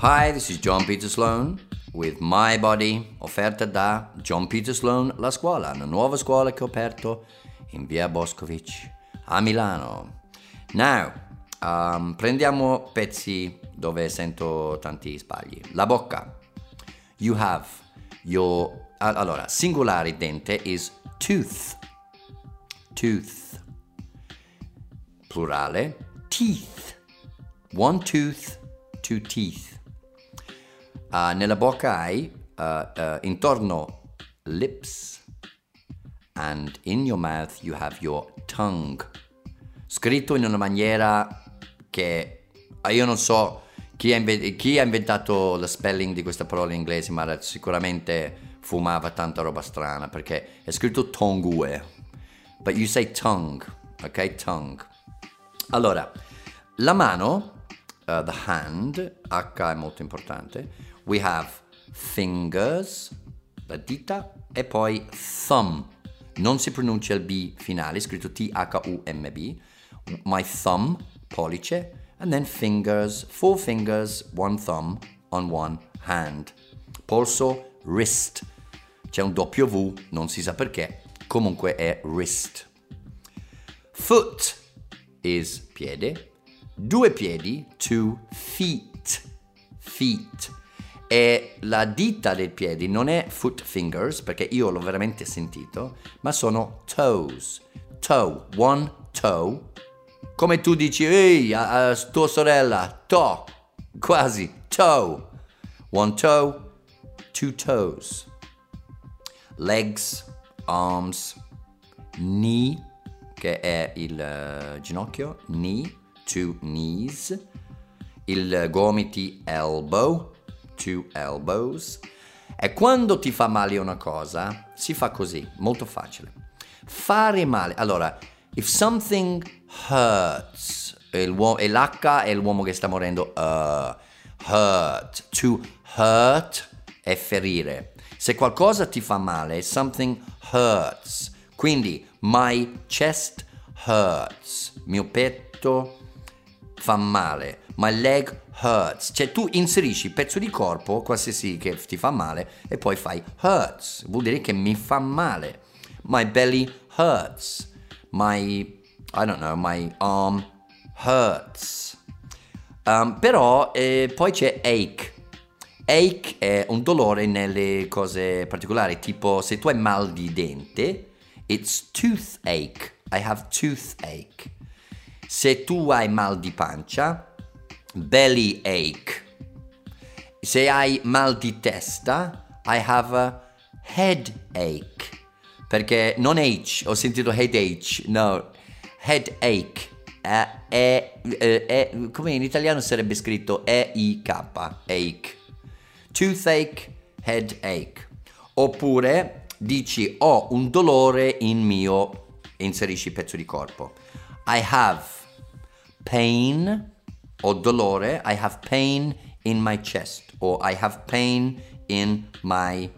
Hi, this is John Peter Sloan with My Body, offerta da John Peter Sloan La Scuola, una nuova scuola che ho aperto in via Boscovich a Milano. Now, um, prendiamo pezzi dove sento tanti sbagli. La bocca. You have your... Allora, singolare dente is tooth. Tooth. Plurale, teeth. One tooth, two teeth. Uh, nella bocca hai uh, uh, intorno lips and in your mouth you have your tongue. Scritto in una maniera che io non so chi ha, inve- chi ha inventato lo spelling di questa parola in inglese, ma sicuramente fumava tanta roba strana perché è scritto tongue. But you say tongue, ok? Tongue. Allora, la mano, uh, the hand, H è molto importante, we have fingers, la dita, e poi thumb. Non si pronuncia il B finale, scritto T-H-U-M-B. My thumb, pollice, and then fingers, four fingers, one thumb on one hand. Polso, wrist. C'è un V, non si sa perché, comunque è wrist. Foot is piede, due piedi, two feet. Feet. E la dita del piede non è foot fingers, perché io l'ho veramente sentito, ma sono toes. Toe, one toe. Come tu dici, ehi, a, a tua sorella, toe, quasi, toe. One toe, two toes. Legs, arms, knee, che è il uh, ginocchio, knee, two knees. Il gomiti, elbow two elbows. E quando ti fa male una cosa, si fa così, molto facile. Fare male. Allora, if something hurts, e l'H è l'uomo che sta morendo, uh, hurt. To hurt è ferire. Se qualcosa ti fa male, something hurts. Quindi, my chest hurts. Mio petto fa male. My leg hurts. Cioè tu inserisci pezzo di corpo, qualsiasi che ti fa male, e poi fai hurts. Vuol dire che mi fa male. My belly hurts. My, I don't know, my arm hurts. Um, però eh, poi c'è ache. Ache è un dolore nelle cose particolari, tipo se tu hai mal di dente, it's toothache. I have toothache. Se tu hai mal di pancia, belly ache. Se hai mal di testa, I have a headache. Perché non H, ho sentito headache, no, headache. Eh, è, è, è, come in italiano sarebbe scritto E-I-K, ache. Toothache, headache. Oppure dici ho un dolore in mio, inserisci pezzo di corpo. I have pain ho dolore, I have pain in my chest o I have pain in my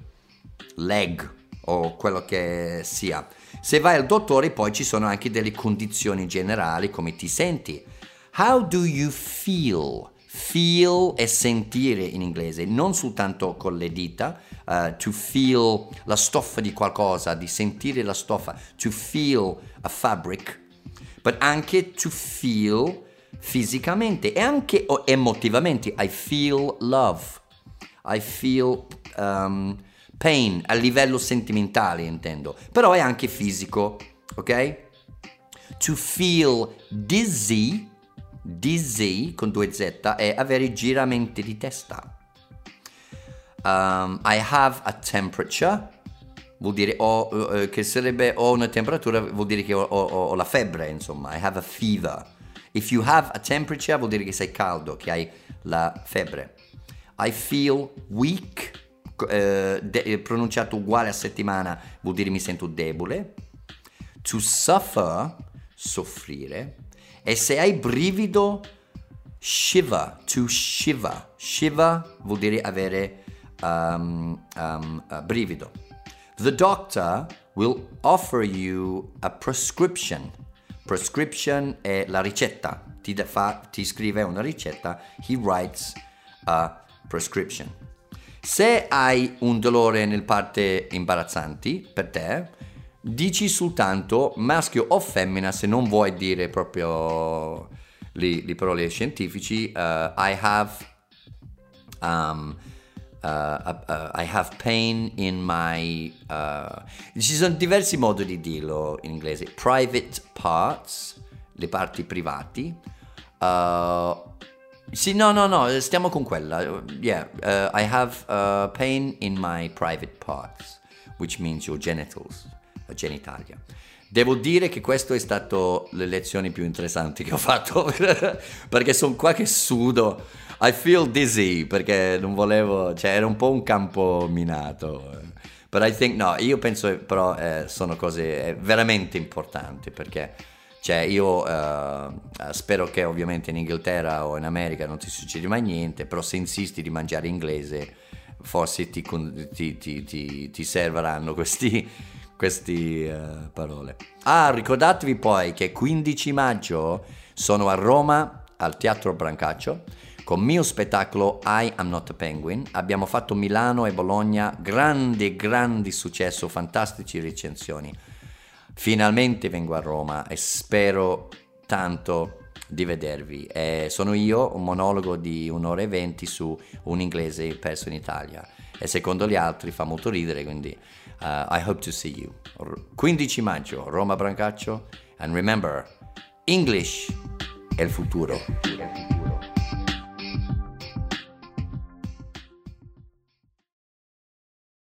leg o quello che sia. Se vai al dottore poi ci sono anche delle condizioni generali come ti senti. How do you feel? Feel è sentire in inglese, non soltanto con le dita, uh, to feel la stoffa di qualcosa, di sentire la stoffa, to feel a fabric, but anche to feel fisicamente e anche emotivamente. I feel love, I feel um, pain a livello sentimentale intendo, però è anche fisico, ok? To feel dizzy, dizzy con due Z è avere giramenti di testa. Um, I have a temperature, vuol dire ho, uh, che sarebbe ho una temperatura, vuol dire che ho, ho, ho la febbre, insomma. I have a fever. If you have a temperature vuol dire che sei caldo, che hai la febbre. I feel weak, eh, de- pronunciato uguale a settimana vuol dire mi sento debole. To suffer, soffrire. E se hai brivido, shiver, to shiver. Shiver vuol dire avere um, um, brivido. The doctor will offer you a prescription Prescription è la ricetta, ti, fa, ti scrive una ricetta, he writes a prescription. Se hai un dolore nel parte imbarazzanti per te, dici soltanto maschio o femmina se non vuoi dire proprio le, le parole scientifici. Uh, I have um, I have pain in my... Uh, ci sono diversi modi di dirlo in inglese. Private parts, le parti privati. Uh, sì, no, no, no, stiamo con quella. Yeah, uh, I have uh, pain in my private parts, which means your genitals, genitalia. Devo dire che questo è stato le lezioni più interessanti che ho fatto, perché sono qua che sudo. I feel dizzy, perché non volevo, cioè era un po' un campo minato. But I think, no, io penso però eh, sono cose eh, veramente importanti, perché cioè io uh, spero che ovviamente in Inghilterra o in America non ti succeda mai niente, però se insisti di mangiare inglese forse ti, ti, ti, ti serviranno queste uh, parole. Ah, ricordatevi poi che 15 maggio sono a Roma al Teatro Brancaccio con il mio spettacolo I Am Not a Penguin. Abbiamo fatto Milano e Bologna, grandi, grandi successo, fantastici recensioni Finalmente vengo a Roma e spero tanto di vedervi. Eh, sono io, un monologo di un'ora e venti su un inglese perso in Italia e secondo gli altri fa molto ridere, quindi uh, I hope to see you. 15 maggio, Roma Brancaccio, and remember, English il futuro.